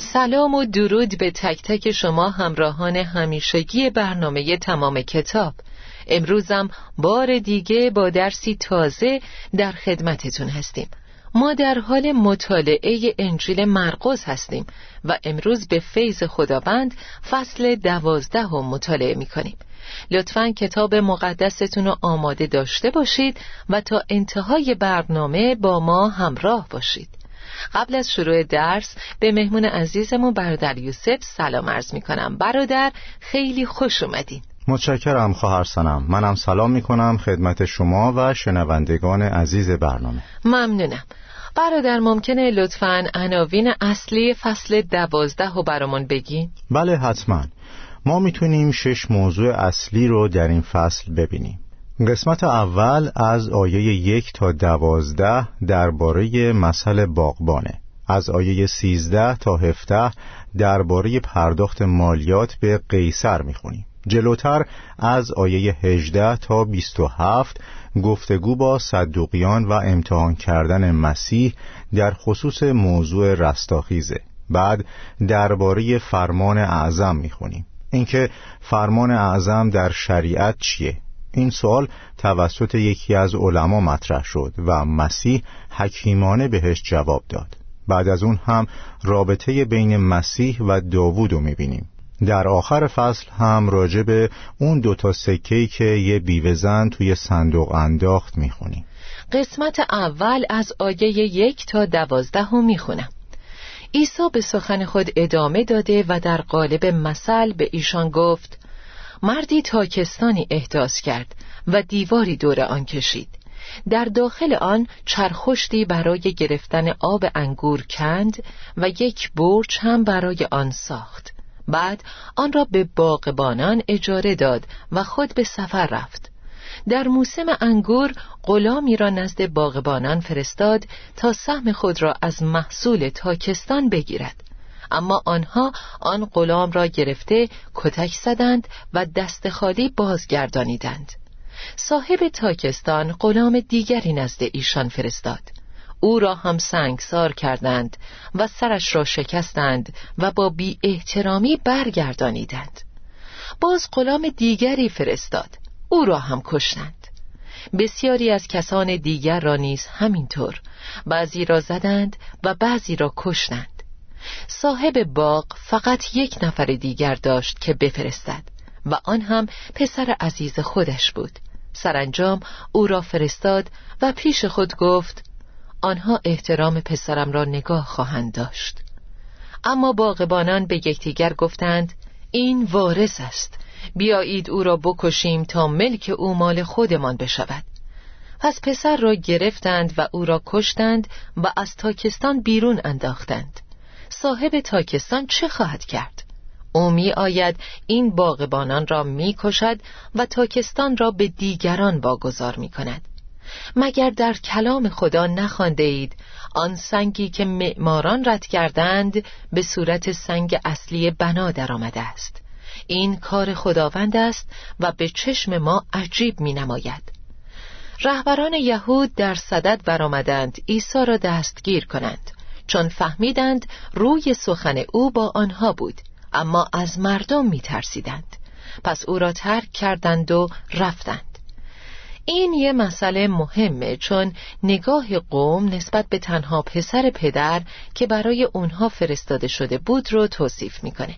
سلام و درود به تک تک شما همراهان همیشگی برنامه تمام کتاب. امروزم بار دیگه با درسی تازه در خدمتتون هستیم. ما در حال مطالعه انجیل مرقس هستیم و امروز به فیض خداوند فصل دوازده هم مطالعه می کنیم لطفا کتاب مقدستون رو آماده داشته باشید و تا انتهای برنامه با ما همراه باشید. قبل از شروع درس به مهمون عزیزمون برادر یوسف سلام عرض می کنم برادر خیلی خوش اومدین. متشکرم خواهر سنم. منم سلام می کنم خدمت شما و شنوندگان عزیز برنامه. ممنونم. برادر ممکنه لطفا عناوین اصلی فصل دوازده رو برامون بگین؟ بله حتما. ما می‌تونیم شش موضوع اصلی رو در این فصل ببینیم. قسمت اول از آیه یک تا دوازده درباره مسئله باغبانه. از آیه سیزده تا هفته درباره پرداخت مالیات به قیصر می‌خونیم. جلوتر از آیه 18 تا 27 گفتگو با صدوقیان و امتحان کردن مسیح در خصوص موضوع رستاخیزه. بعد درباره فرمان اعظم می‌خونیم. اینکه فرمان اعظم در شریعت چیه؟ این سوال توسط یکی از علما مطرح شد و مسیح حکیمانه بهش جواب داد. بعد از اون هم رابطه بین مسیح و داوود رو می‌بینیم. در آخر فصل هم راجع به اون دوتا سکهی که یه بیوه توی صندوق انداخت می‌خونیم. قسمت اول از آیه یک تا دوازده رو می‌خونم. عیسی به سخن خود ادامه داده و در قالب مثل به ایشان گفت مردی تاکستانی احداث کرد و دیواری دور آن کشید. در داخل آن چرخشتی برای گرفتن آب انگور کند و یک برج هم برای آن ساخت. بعد آن را به باغبانان اجاره داد و خود به سفر رفت. در موسم انگور غلامی را نزد باغبانان فرستاد تا سهم خود را از محصول تاکستان بگیرد. اما آنها آن غلام را گرفته کتک زدند و دست خالی بازگردانیدند. صاحب تاکستان غلام دیگری نزد ایشان فرستاد. او را هم سنگسار کردند و سرش را شکستند و با بی احترامی برگردانیدند. باز غلام دیگری فرستاد. او را هم کشتند. بسیاری از کسان دیگر را نیز همینطور بعضی را زدند و بعضی را کشتند. صاحب باغ فقط یک نفر دیگر داشت که بفرستد و آن هم پسر عزیز خودش بود. سرانجام او را فرستاد و پیش خود گفت آنها احترام پسرم را نگاه خواهند داشت. اما باغبانان به یکدیگر گفتند این وارث است. بیایید او را بکشیم تا ملک او مال خودمان بشود. پس پسر را گرفتند و او را کشتند و از تاکستان بیرون انداختند. صاحب تاکستان چه خواهد کرد؟ او می آید این باغبانان را می کشد و تاکستان را به دیگران واگذار می کند مگر در کلام خدا نخوانده اید آن سنگی که معماران رد کردند به صورت سنگ اصلی بنا درآمده است؟ این کار خداوند است و به چشم ما عجیب می نماید رهبران یهود در صدد برآمدند عیسی را دستگیر کنند. چون فهمیدند روی سخن او با آنها بود اما از مردم می ترسیدند پس او را ترک کردند و رفتند. این یه مسئله مهمه چون نگاه قوم نسبت به تنها پسر پدر که برای اونها فرستاده شده بود رو توصیف می‌کنه.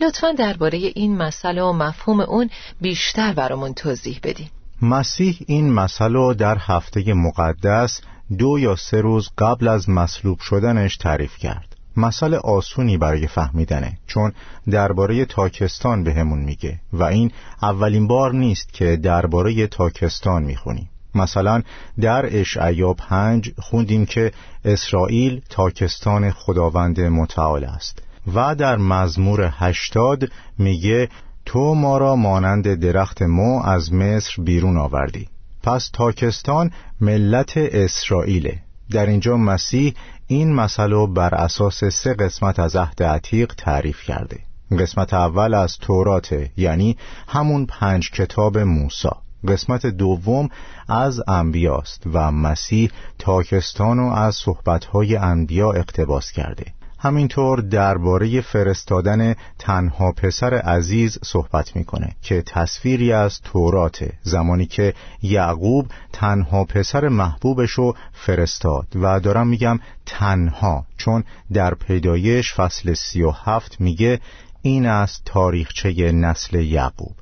لطفا درباره این مسئله و مفهوم اون بیشتر برامون توضیح بدین. مسیح این مسئله در هفته مقدس دو یا سه روز قبل از مصلوب شدنش تعریف کرد. مسئله آسونی برای فهمیدنه چون درباره تاکستان بهمون میگه و این اولین بار نیست که درباره تاکستان می‌خونیم. مثلا در اشعیا پنج خوندیم که اسرائیل تاکستان خداوند متعال است و در مزمور هشتاد میگه تو ما را مانند درخت مو از مصر بیرون آوردی. پس تاکستان ملت اسرائیله. در اینجا مسیح این مسئله بر اساس سه قسمت از عهد عتیق تعریف کرده. قسمت اول از تورات یعنی همون پنج کتاب موسی. قسمت دوم از انبیاست و مسیح تاکستان و از صحبتهای انبیا اقتباس کرده. همینطور درباره فرستادن تنها پسر عزیز صحبت می‌کنه که تصویری از تورات زمانی که یعقوب تنها پسر محبوبش رو فرستاد و دارم میگم تنها چون در پیدایش فصل سی و هفت میگه این از تاریخچه نسل یعقوب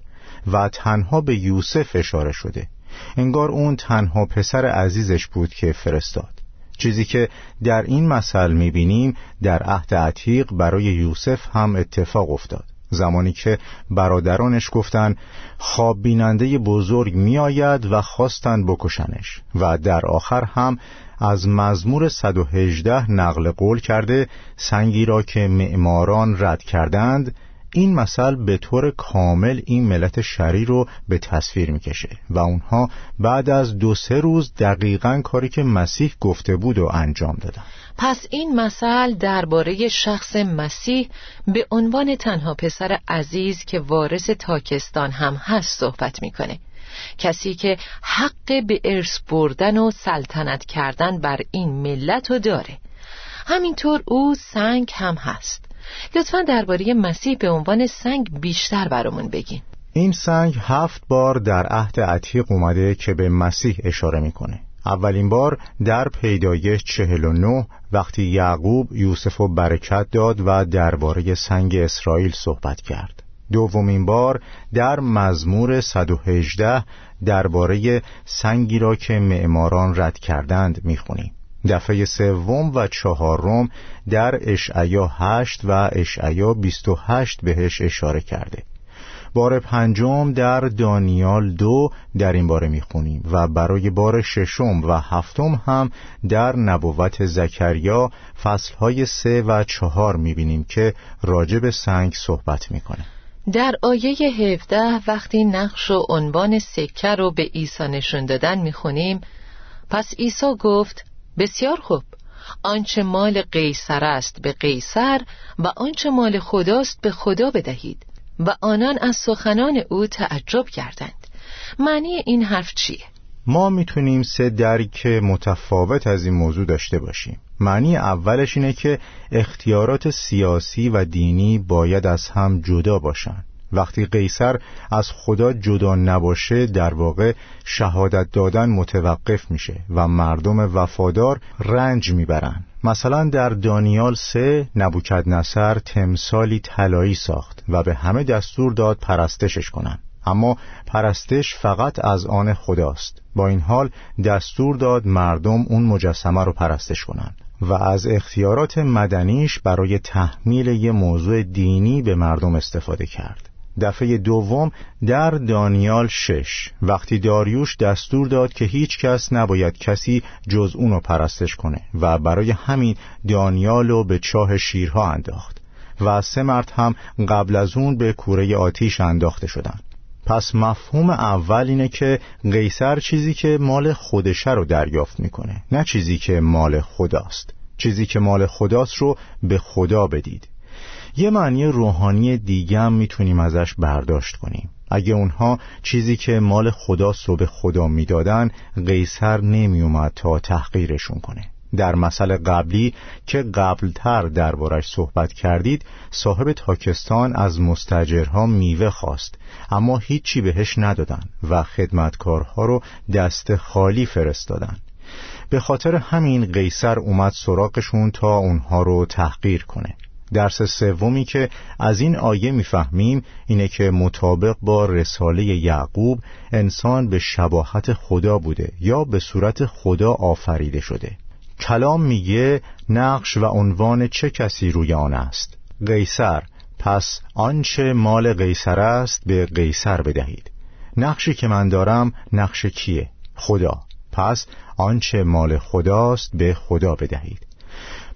و تنها به یوسف اشاره شده. انگار اون تنها پسر عزیزش بود که فرستاد. چیزی که در این مثل می‌بینیم در عهد عتیق برای یوسف هم اتفاق افتاد. زمانی که برادرانش گفتند خواب بیننده بزرگ میآید و خواستند بکشنش و در آخر هم از مزمور 118 نقل قول کرده سنگی را که معماران رد کردند این مثل به طور کامل این ملت شری رو به تصویر می‌کشه و اونها بعد از دو سه روز دقیقا کاری که مسیح گفته بود و انجام دادن. پس این مثل درباره شخص مسیح به عنوان تنها پسر عزیز که وارث تاکستان هم هست صحبت می‌کنه. کسی که حق به ارث بردن و سلطنت کردن بر این ملت رو داره. همینطور او سنگ هم هست. لطفا درباره مسیح به عنوان سنگ بیشتر برامون بگین. این سنگ هفت بار در عهد عتیق اومده که به مسیح اشاره می‌کنه. اولین بار در پیدایش چهل و نه وقتی یعقوب یوسف و برکت داد و درباره سنگ اسرائیل صحبت کرد. دومین بار در مزمور 118 درباره سنگی را که معماران رد کردند می‌خونیم. دفعه سوم و چهارم در اشعیا هشت و اشعیا بیست و هشت بهش اشاره کرده. بار پنجم در دانیال دو در این باره می‌خونیم و برای بار ششم و هفتم هم در نبوت زکریا فصلهای سه و چهار می‌بینیم که راجب سنگ صحبت می‌کنه. در آیه 17 وقتی نقش و عنوان سکه رو به عیسی نشون دادن می‌خونیم پس عیسی گفت بسیار خوب. آنچه مال قیصر است به قیصر و آنچه مال خداست به خدا بدهید و آنان از سخنان او تعجب کردند. معنی این حرف چیه؟ ما می‌تونیم سه درک متفاوت از این موضوع داشته باشیم. معنی اولش اینه که اختیارات سیاسی و دینی باید از هم جدا باشند. وقتی قیصر از خدا جدا نباشه در واقع شهادت دادن متوقف میشه و مردم وفادار رنج می‌برن. مثلا در دانیال سه نبوکد نصر تمثالی طلایی ساخت و به همه دستور داد پرستشش کنن. اما پرستش فقط از آن خداست. با این حال دستور داد مردم اون مجسمه رو پرستش کنند و از اختیارات مدنیش برای تحمیل یه موضوع دینی به مردم استفاده کرد. دفعه دوم در دانیال شش. وقتی داریوش دستور داد که هیچ کس نباید کسی جز اونو پرستش کنه و برای همین دانیال رو به چاه شیرها انداخت و سه مرد هم قبل از اون به کوره آتیش انداخته شدند. پس مفهوم اول اینه که قیصر چیزی که مال خودشه رو دریافت می‌کنه نه چیزی که مال خداست. چیزی که مال خداست رو به خدا بدید. یه معنی روحانی دیگه هم می‌تونیم ازش برداشت کنیم. اگه اونها چیزی که مال خدا رو به خدا می‌دادن قیصر نمیومد تا تحقیرشون کنه. در مسئله قبلی که قبلتر دربارش صحبت کردید صاحب تاکستان از مستجرها میوه خواست اما هیچی بهش ندادن و خدمتکارها رو دست خالی فرستادن. به خاطر همین قیصر اومد سراغشون تا اونها رو تحقیر کنه. درس سومی که از این آیه می‌فهمیم اینه که مطابق با رساله یعقوب انسان به شباهت خدا بوده یا به صورت خدا آفریده شده. کلام میگه نقش و عنوان چه کسی روی آن است؟ قیصر. پس آنچه مال قیصر است به قیصر بدهید. نقشی که من دارم نقش کیه؟ خدا. پس آنچه مال خداست به خدا بدهید.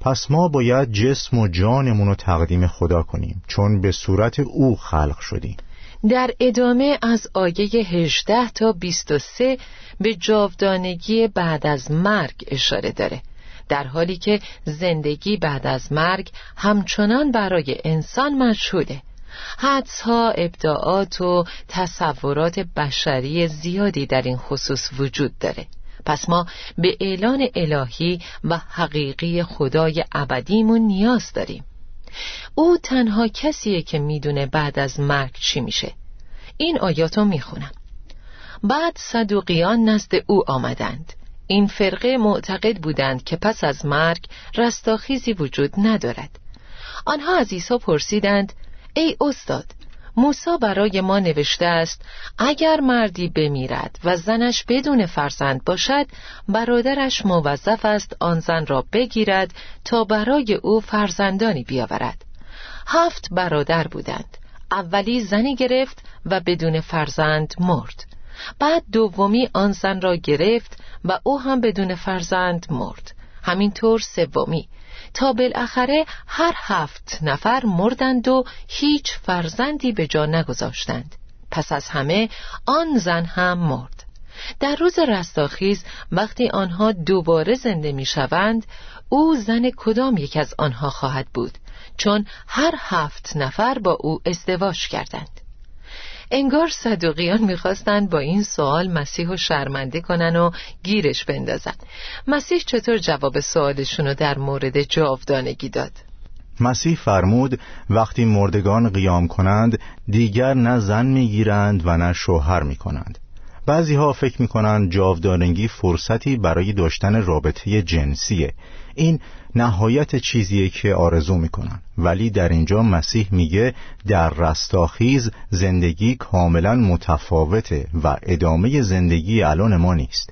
پس ما باید جسم و جانمون رو تقدیم خدا کنیم چون به صورت او خلق شدیم. در ادامه از آیه 18 تا 23 به جاودانگی بعد از مرگ اشاره داره. در حالی که زندگی بعد از مرگ همچنان برای انسان مشهوده. حدس ها ابداعات و تصورات بشری زیادی در این خصوص وجود داره. پس ما به اعلان الهی و حقیقی خدای ابدیمون نیاز داریم. او تنها کسیه که می‌دونه بعد از مرگ چی میشه. این آیاتو می‌خونم. بعد صدوقیان نزد او آمدند. این فرقه معتقد بودند که پس از مرگ رستاخیزی وجود ندارد. آنها از عیسی پرسیدند ای استاد موسا برای ما نوشته است اگر مردی بمیرد و زنش بدون فرزند باشد برادرش موظف است آن زن را بگیرد تا برای او فرزندانی بیاورد. هفت برادر بودند. اولی زنی گرفت و بدون فرزند مرد. بعد دومی آن زن را گرفت و او هم بدون فرزند مرد. همینطور سومی. تا بالاخره هر هفت نفر مردند و هیچ فرزندی به جا نگذاشتند. پس از همه آن زن هم مرد. در روز رستاخیز وقتی آنها دوباره زنده می شوند او زن کدام یک از آنها خواهد بود؟ چون هر هفت نفر با او ازدواج کردند. انگار صدوقیان می‌خواستند با این سوال مسیح رو شرمنده کنن و گیرش بندازن. مسیح چطور جواب سوالشون رو در مورد جاودانگی داد؟ مسیح فرمود وقتی مردگان قیام کنند دیگر نه زن می‌گیرند و نه شوهر می‌کنند. بعضی ها فکر می‌کنند جاودانگی فرصتی برای داشتن رابطه جنسیه. این نهایت چیزیه که آرزو می‌کنن. ولی در اینجا مسیح میگه در رستاخیز زندگی کاملا متفاوته و ادامه زندگی الان ما نیست.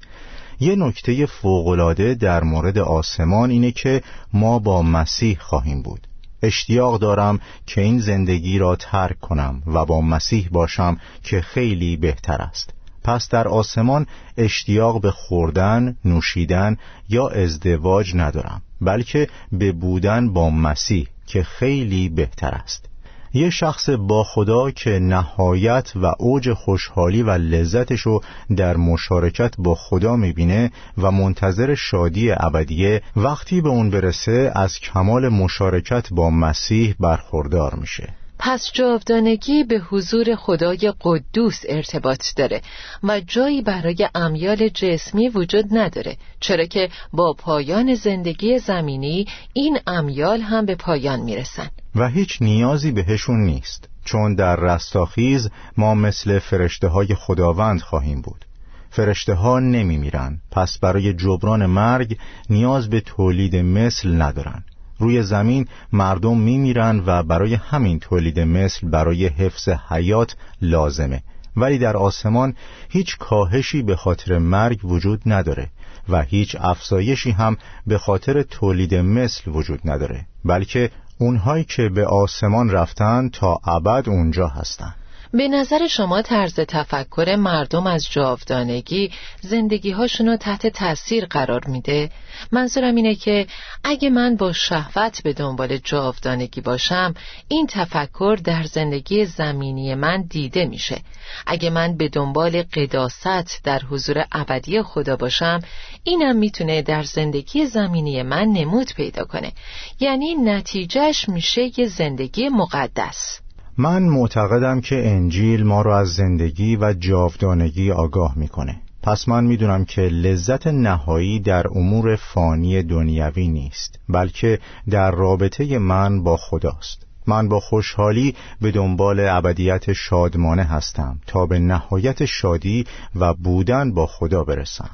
یه نکته فوقالعاده در مورد آسمان اینه که ما با مسیح خواهیم بود. اشتیاق دارم که این زندگی را ترک کنم و با مسیح باشم که خیلی بهتر است. پس در آسمان اشتیاق به خوردن، نوشیدن یا ازدواج ندارم بلکه به بودن با مسیح که خیلی بهتر است. یه شخص با خدا که نهایت و اوج خوشحالی و لذتشو در مشارکت با خدا می‌بینه و منتظر شادی ابدیه وقتی به اون برسه از کمال مشارکت با مسیح برخوردار میشه. پس جاودانگی به حضور خدای قدوس ارتباط داره و جایی برای امیال جسمی وجود نداره چرا که با پایان زندگی زمینی این امیال هم به پایان می‌رسن. و هیچ نیازی بهشون نیست چون در رستاخیز ما مثل فرشته های خداوند خواهیم بود. فرشته ها نمی میرن پس برای جبران مرگ نیاز به تولید مثل ندارن. روی زمین مردم میمیرن و برای همین تولید مثل برای حفظ حیات لازمه ولی در آسمان هیچ کاهشی به خاطر مرگ وجود نداره و هیچ افزایشی هم به خاطر تولید مثل وجود نداره بلکه اونهایی که به آسمان رفتن تا ابد اونجا هستند. به نظر شما طرز تفکر مردم از جاودانگی زندگی هاشونو تحت تاثیر قرار میده؟ منظورم اینه که اگه من با شهوت به دنبال جاودانگی باشم این تفکر در زندگی زمینی من دیده میشه. اگه من به دنبال قداست در حضور ابدی خدا باشم اینم می‌تونه در زندگی زمینی من نمود پیدا کنه. یعنی نتیجهش میشه یه زندگی مقدس. من معتقدم که انجیل ما را از زندگی و جاودانگی آگاه می‌کنه. پس من می‌دونم که لذت نهایی در امور فانی دنیوی نیست بلکه در رابطه من با خداست. من با خوشحالی به دنبال ابدیت شادمانه هستم تا به نهایت شادی و بودن با خدا برسم.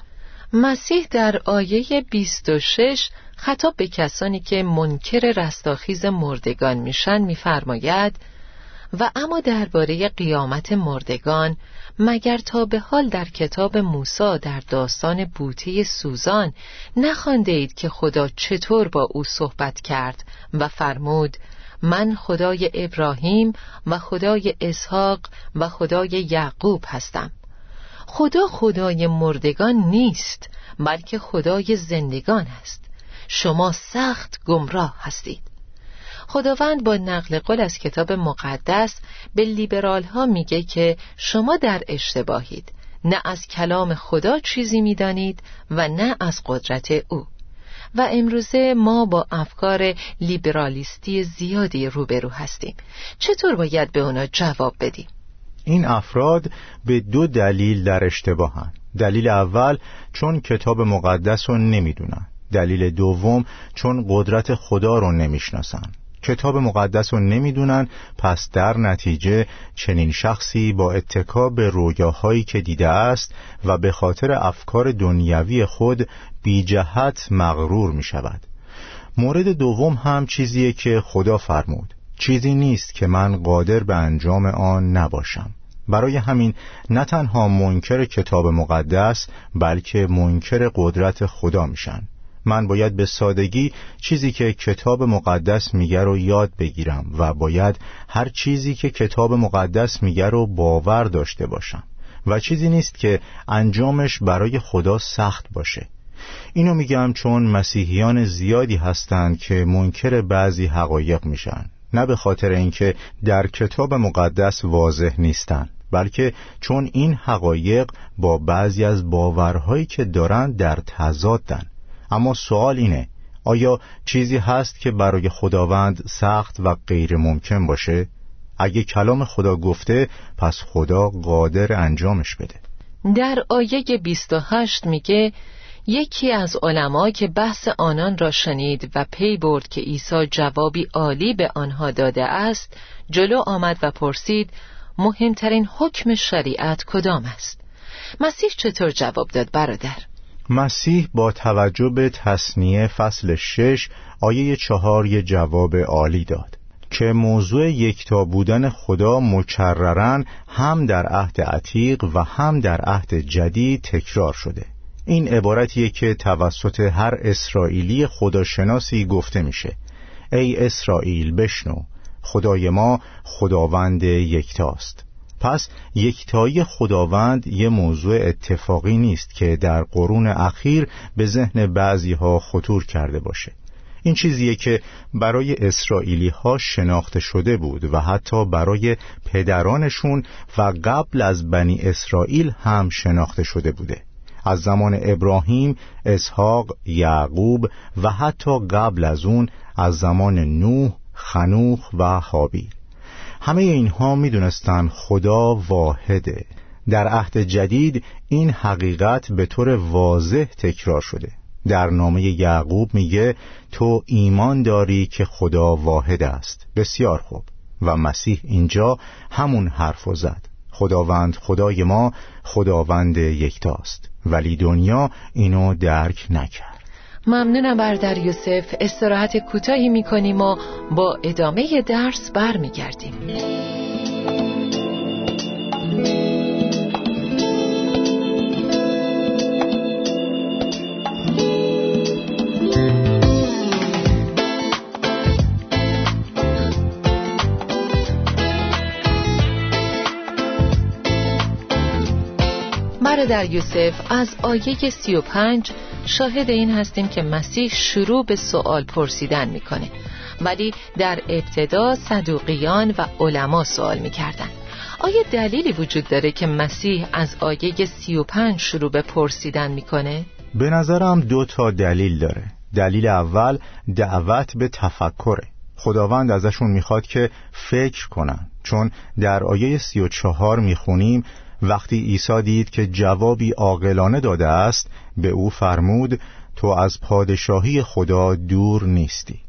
مسیح در آیه 26 خطاب به کسانی که منکر رستاخیز مردگان میشن میفرماید و اما درباره قیامت مردگان مگر تا به حال در کتاب موسی در داستان بوته سوزان نخوانده اید که خدا چطور با او صحبت کرد و فرمود من خدای ابراهیم و خدای اسحاق و خدای یعقوب هستم. خدا خدای مردگان نیست بلکه خدای زندگان است شما سخت گمراه هستید. خداوند با نقل قول از کتاب مقدس به لیبرال ها میگه که شما در اشتباهید. نه از کلام خدا چیزی می‌دانید و نه از قدرت او. و امروزه ما با افکار لیبرالیستی زیادی روبرو هستیم. چطور باید به اونا جواب بدیم؟ این افراد به دو دلیل در اشتباهن. دلیل اول چون کتاب مقدس رو نمی‌دونن. دلیل دوم چون قدرت خدا رو نمی‌شناسن. کتاب مقدس رو نمی‌دونن پس در نتیجه چنین شخصی با اتکا به رویاهایی که دیده است و به خاطر افکار دنیوی خود بی جهت مغرور می شود مورد دوم هم چیزیه که خدا فرمود. چیزی نیست که من قادر به انجام آن نباشم. برای همین نه تنها منکر کتاب مقدس بلکه منکر قدرت خدا میشن. من باید به سادگی چیزی که کتاب مقدس میگه رو یاد بگیرم و باید هر چیزی که کتاب مقدس میگه رو باور داشته باشم. و چیزی نیست که انجامش برای خدا سخت باشه. اینو میگم چون مسیحیان زیادی هستند که منکر بعضی حقایق میشن. نه به خاطر اینکه در کتاب مقدس واضح نیستن بلکه چون این حقایق با بعضی از باورهایی که دارن در تضادن. اما سوال اینه آیا چیزی هست که برای خداوند سخت و غیر ممکن باشه؟ اگه کلام خدا گفته پس خدا قادر انجامش بده. در آیه 28 میگه یکی از علما که بحث آنان را شنید و پی برد که عیسی جوابی عالی به آنها داده است جلو آمد و پرسید مهمترین حکم شریعت کدام است؟ مسیح چطور جواب داد برادر؟ مسیح با توجه به تصنیه فصل شش آیه چهار یه جواب عالی داد که موضوع یکتا بودن خدا مکررن هم در عهد عتیق و هم در عهد جدید تکرار شده. این عبارتیه که توسط هر اسرائیلی خداشناسی گفته میشه. ای اسرائیل بشنو خدای ما خداوند یکتاست. پس یکتایی خداوند یه موضوع اتفاقی نیست که در قرون اخیر به ذهن بعضی ها خطور کرده باشه. این چیزیه که برای اسرائیلی ها شناخته شده بود و حتی برای پدرانشون و قبل از بنی اسرائیل هم شناخته شده بوده. از زمان ابراهیم، اسحاق، یعقوب و حتی قبل از اون از زمان نوح، خنوخ و حابیل. همه اینها می‌دونستن خدا واحده. در عهد جدید این حقیقت به طور واضح تکرار شده. در نامه یعقوب میگه تو ایمان داری که خدا واحد است. بسیار خوب. و مسیح اینجا همون حرف زد. خداوند خدای ما خداوند یکتاست. ولی دنیا اینو درک نکرد. ممنونم بردر یوسف. استراحت کوتاهی می‌کنیم و با ادامه درس برمیگردیم. در یوسف از آیه سی و پنج شاهد این هستیم که مسیح شروع به سوال پرسیدن می‌کنه. ولی در ابتدا صدوقیان و علما سوال می‌کردن. آیا دلیلی وجود داره که مسیح از آیه سی و پنج شروع به پرسیدن می‌کنه؟ به نظرم دو تا دلیل داره. دلیل اول دعوت به تفکره. خداوند ازشون می‌خواد که فکر کنن. چون در آیه سی و چهار می‌خونیم وقتی عیسی دید که جوابی عاقلانه داده است به او فرمود تو از پادشاهی خدا دور نیستی.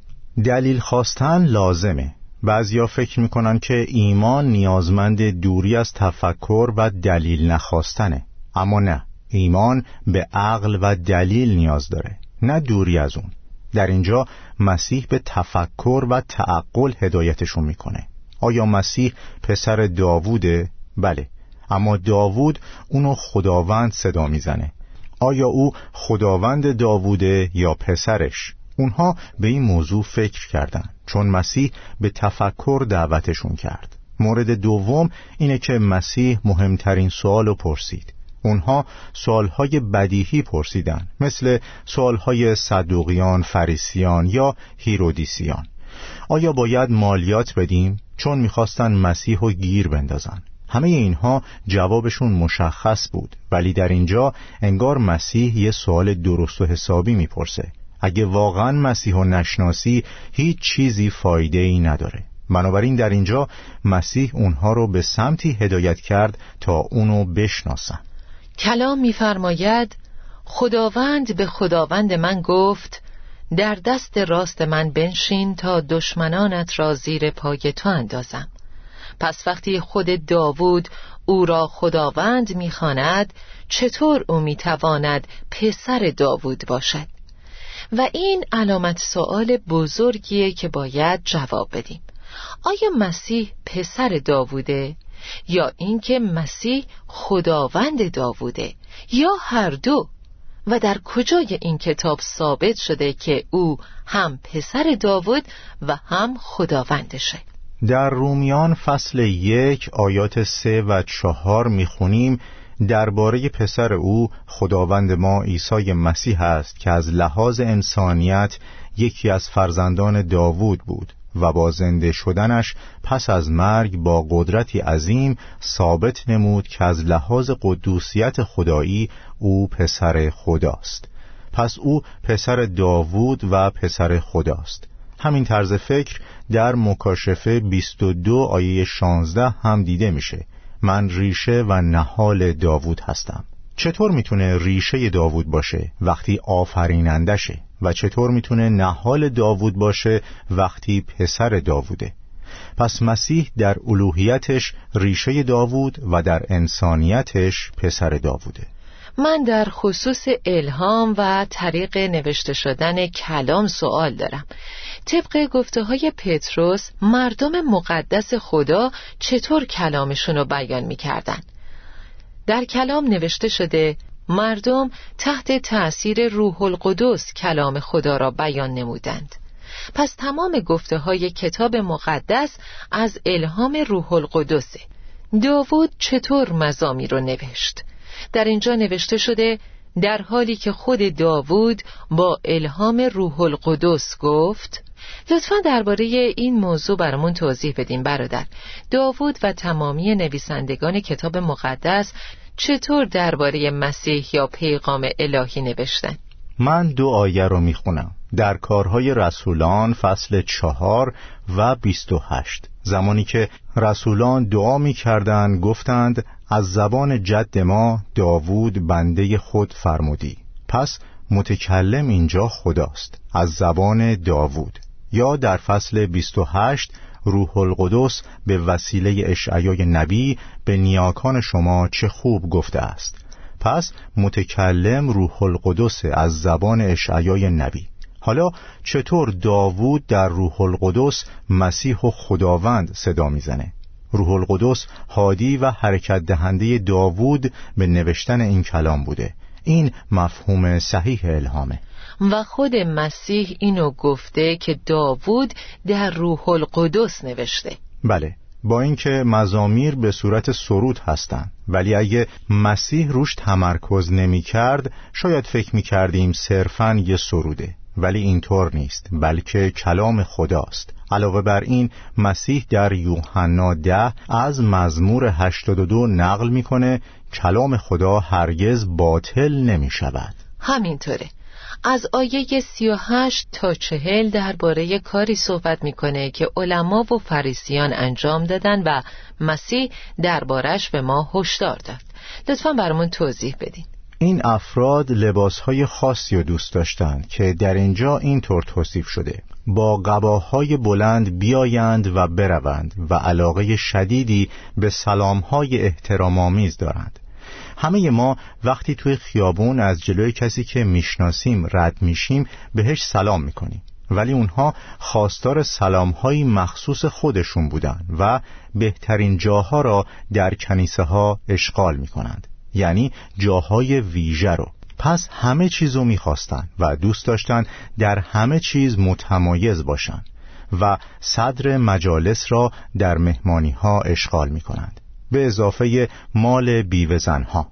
دلیل خواستن لازمه. بعضیا فکر می‌کنن که ایمان نیازمند دوری از تفکر و دلیل نخواستنه. اما نه ایمان به عقل و دلیل نیاز داره نه دوری از اون. در اینجا مسیح به تفکر و تعقل هدایتشون می‌کنه. آیا مسیح پسر داووده؟ بله اما داوود اونو خداوند صدا می‌زنه. آیا او خداوند داووده یا پسرش؟ اونها به این موضوع فکر کردند چون مسیح به تفکر دعوتشون کرد مورد دوم اینه که مسیح مهمترین سوال پرسید اونها سوالهای بدیهی پرسیدن مثل سوالهای صدوقیان، فریسیان یا هیرودیسیان آیا باید مالیات بدیم؟ چون می‌خواستن مسیح رو گیر بندازن همه اینها جوابشون مشخص بود ولی در اینجا انگار مسیح یه سوال درست و حسابی می‌پرسه. اگه واقعا مسیح و نشناسی هیچ چیزی فایده ای نداره. بنابراین در اینجا مسیح اونها رو به سمتی هدایت کرد تا اونو بشناسن. کلام میفرماید خداوند به خداوند من گفت در دست راست من بنشین تا دشمنانت را زیر پای تو اندازم. پس وقتی خود داوود او را خداوند می‌خواند چطور او می‌تواند پسر داوود باشد؟ و این علامت سوال بزرگیه که باید جواب بدیم. آیا مسیح پسر داووده یا اینکه مسیح خداوند داووده یا هر دو؟ و در کجای این کتاب ثابت شده که او هم پسر داوود و هم خداوندشه؟ در رومیان فصل یک آیات سه و چهار می‌خونیم درباره پسر او خداوند ما عیسی مسیح است که از لحاظ انسانیت یکی از فرزندان داوود بود و با زنده شدنش پس از مرگ با قدرتی عظیم ثابت نمود که از لحاظ قدوسیت خدایی او پسر خداست. پس او پسر داوود و پسر خداست. همین طرز فکر در مکاشفه 22 آیه 16 هم دیده میشه. من ریشه و نهال داوود هستم. چطور می‌تونه ریشه داوود باشه وقتی آفرینندشه و چطور می‌تونه نهال داوود باشه وقتی پسر داووده؟ پس مسیح در الوهیتش ریشه داوود و در انسانیتش پسر داووده. من در خصوص الهام و طریق نوشته شدن کلام سوال دارم. طبق گفته های پتروس مردم مقدس خدا چطور کلامشون رو بیان می‌کردن؟ در کلام نوشته شده مردم تحت تأثیر روح القدس کلام خدا را بیان نمودند. پس تمام گفته های کتاب مقدس از الهام روح القدسه. داوود چطور مزامی رو نوشت؟ در اینجا نوشته شده در حالی که خود داوود با الهام روح القدس گفت لطفا درباره این موضوع برامون توضیح بدیم برادر. داوود و تمامی نویسندگان کتاب مقدس چطور درباره مسیح یا پیغام الهی نوشتن؟ من دو آیه رو می‌خونم. در کارهای رسولان فصل چهار و بیست و هشت. زمانی که رسولان دعا می‌کردند گفتند از زبان جد ما داوود بنده خود فرمودی. پس متکلم اینجا خداست از زبان داوود. یا در فصل 28 روح القدس به وسیله اشعیای نبی به نیاکان شما چه خوب گفته است. پس متکلم روح القدس از زبان اشعیای نبی. حالا چطور داوود در روح القدس مسیح و خداوند صدا می‌زنه؟ روح القدس هادی و حرکت دهنده داوود به نوشتن این کلام بوده. این مفهوم صحیح الهامه. و خود مسیح اینو گفته که داوود در روح القدس نوشته. بله با اینکه مزامیر به صورت سرود هستند ولی اگه مسیح روش تمرکز نمی کرد شاید فکر می کردیم صرفا یه سروده. ولی اینطور نیست بلکه کلام خداست. علاوه بر این مسیح در یوحنا ده از مزمور 82 نقل می‌کنه کلام خدا هرگز باطل نمی شود همینطوره. از آیه سی و هشت تا چهل درباره کاری صحبت می‌کنه که علما و فریسیان انجام دادن و مسیح دربارش به ما هشدار داد. لطفا برامون توضیح بدین. این افراد لباسهای خاصی رو دوست داشتند که در اینجا اینطور توصیف شده. با قباهای بلند بیایند و بروند و علاقه شدیدی به سلامهای احترامآمیز دارند. همه ما وقتی توی خیابون از جلوی کسی که می‌شناسیم رد میشیم بهش سلام می‌کنیم. ولی اونها خواستار سلامهایی مخصوص خودشون بودن و بهترین جاها را در کنیسه ها اشغال می‌کنند. یعنی جاهای ویژه رو. پس همه چیز رو می‌خواستن و دوست داشتن در همه چیز متمایز باشن و صدر مجالس را در مهمانی ها اشغال می کنند به اضافه مال بیوزنها.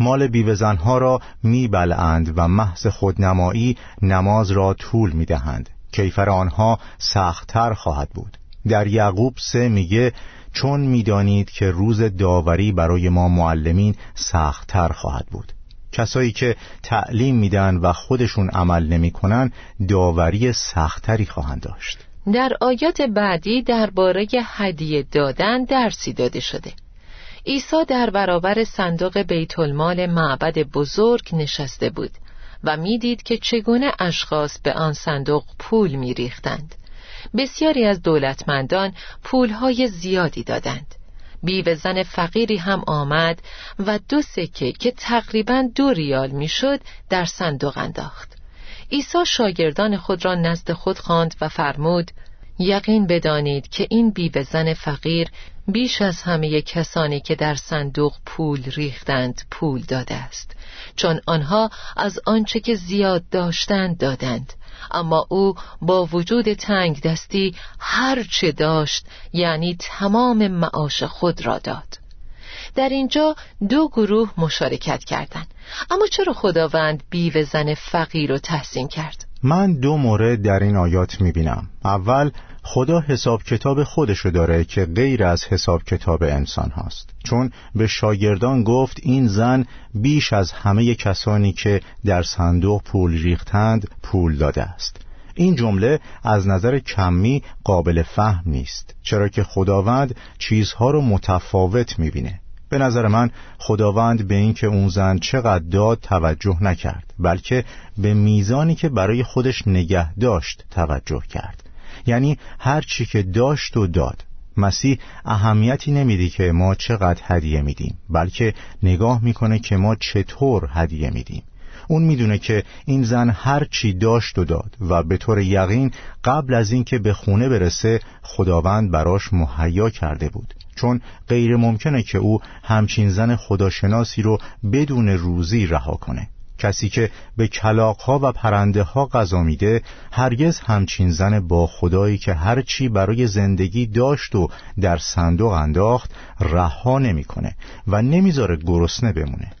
مال بیوزنها را میبلند و محض خودنمایی نماز را طول می‌دهند. کیفر آنها سختتر خواهد بود. در یعقوب سه میگه چون می‌دانید که روز داوری برای ما معلمین سختتر خواهد بود. کسایی که تعلیم میدن و خودشون عمل نمی‌کنن داوری سختتری خواهند داشت. در آیات بعدی درباره هدیه دادن درسی داده شده. عیسی در برابر صندوق بیت المال معبد بزرگ نشسته بود و می‌دید که چگونه اشخاص به آن صندوق پول میریختند. بسیاری از دولتمندان پولهای زیادی دادند. بیوه زن فقیری هم آمد و دو سکه که تقریبا دو ریال می‌شد در صندوق انداخت. عیسی شاگردان خود را نزد خود خواند و فرمود یقین بدانید که این بیوه زن فقیر بیش از همه کسانی که در صندوق پول ریختند پول داده است چون آنها از آنچه که زیاد داشتند دادند اما او با وجود تنگ دستی هر چه داشت یعنی تمام معاش خود را داد. در اینجا دو گروه مشارکت کردند. اما چرا خداوند بیوه زن فقیر رو تحسین کرد؟ من دو مورد در این آیات می‌بینم. اول خدا حساب کتاب خودشو داره که غیر از حساب کتاب انسان هاست. چون به شاگردان گفت این زن بیش از همه کسانی که در صندوق پول ریختند پول داده است. این جمله از نظر کمی قابل فهم نیست چرا که خداوند چیزها رو متفاوت می‌بینه. به نظر من خداوند به اینکه اون زن چقدر داد توجه نکرد بلکه به میزانی که برای خودش نگه داشت توجه کرد. یعنی هر چی که داشت و داد. مسیح اهمیتی نمیده که ما چقدر هدیه میدیم بلکه نگاه می‌کنه که ما چطور هدیه میدیم. اون می‌دونه که این زن هر چی داشت و داد و به طور یقین قبل از اینکه به خونه برسه خداوند براش مهیا کرده بود. چون غیر ممکنه که او همچین زن خداشناسی رو بدون روزی رها کنه. کسی که به کلاقها و پرنده ها غذا میده هرگز همچین زن با خدایی که هر چی برای زندگی داشت و در صندوق انداخت رها نمی‌کنه و نمی‌ذاره گرسنه بمونه.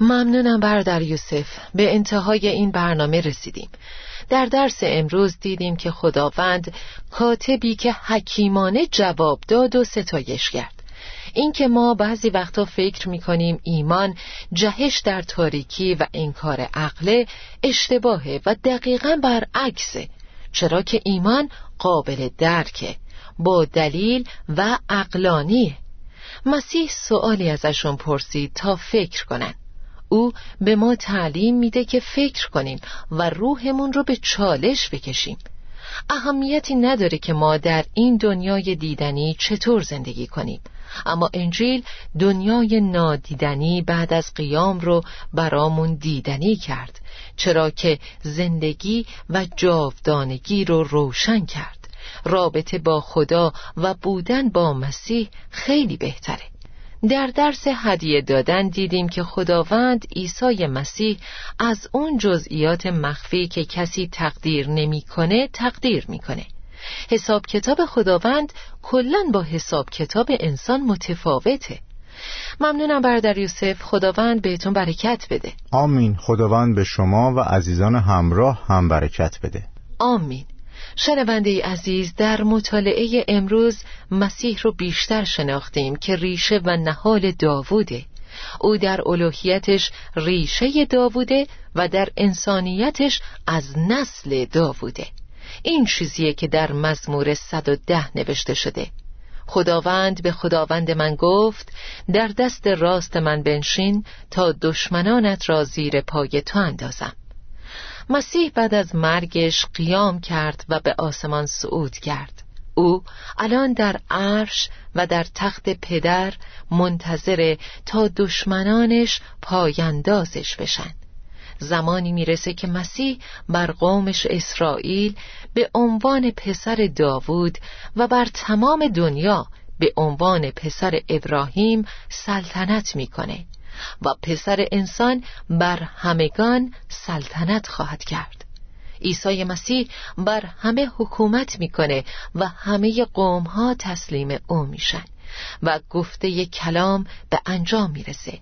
ممنونم بردر یوسف. به انتهای این برنامه رسیدیم. در درس امروز دیدیم که خداوند کاتبی که حکیمانه جواب داد و ستایش کرد. اینکه ما بعضی وقتا فکر می‌کنیم ایمان جهش در تاریکی و انکار عقله اشتباهه و دقیقا برعکسه. چرا که ایمان قابل درکه با دلیل و عقلانیه. مسیح سوالی ازشون پرسید تا فکر کنن. او به ما تعلیم میده که فکر کنیم و روحمون رو به چالش بکشیم. اهمیتی نداره که ما در این دنیای دیدنی چطور زندگی کنیم. اما انجیل دنیای نادیدنی بعد از قیام رو برامون دیدنی کرد چرا که زندگی و جاودانگی رو روشن کرد. رابطه با خدا و بودن با مسیح خیلی بهتره. در درس هدیه دادن دیدیم که خداوند عیسی مسیح از اون جزئیات مخفی که کسی تقدیر نمی‌کنه تقدیر می‌کنه. حساب کتاب خداوند کلا با حساب کتاب انسان متفاوته. ممنونم برادر یوسف. خداوند بهتون برکت بده. آمین. خداوند به شما و عزیزان همراه هم برکت بده. آمین. شنونده عزیز در مطالعه امروز مسیح رو بیشتر شناختیم که ریشه و نهال داووده. او در الوهیتش ریشه داووده و در انسانیتش از نسل داووده. این چیزیه که در مزمور 110 نوشته شده. خداوند به خداوند من گفت در دست راست من بنشین تا دشمنانت را زیر پای تو اندازم. مسیح بعد از مرگش قیام کرد و به آسمان صعود کرد. او الان در عرش و در تخت پدر منتظر تا دشمنانش پایندازش بشن. زمانی می‌رسه که مسیح بر قومش اسرائیل به عنوان پسر داوود و بر تمام دنیا به عنوان پسر ابراهیم سلطنت می‌کنه و پسر انسان بر همگان سلطنت خواهد کرد. عیسی مسیح بر همه حکومت می‌کنه و همه قوم ها تسلیم او میشن و گفته کلام به انجام می‌رسه.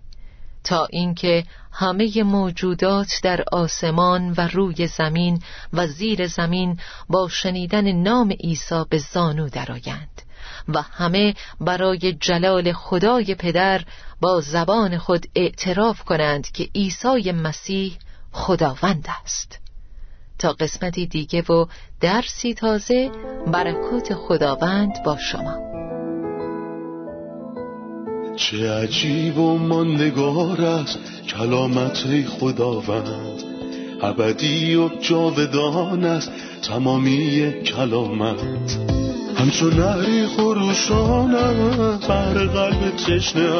تا اینکه همه موجودات در آسمان و روی زمین و زیر زمین با شنیدن نام عیسی به زانو درآیند و همه برای جلال خدای پدر با زبان خود اعتراف کنند که عیسی مسیح خداوند است. تا قسمتی دیگه و درسی تازه برکات خداوند با شما. چه عجیب و ماندگار است کلامت خداوند. ابدی و جاودان است تمامی کلامت. همچون نهری خروشان بر قلب تشنه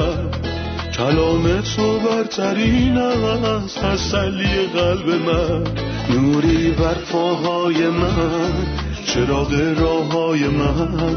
کلام تو برترین است تسلی قلب من. نوری بر پاهای من چراغ راه های من.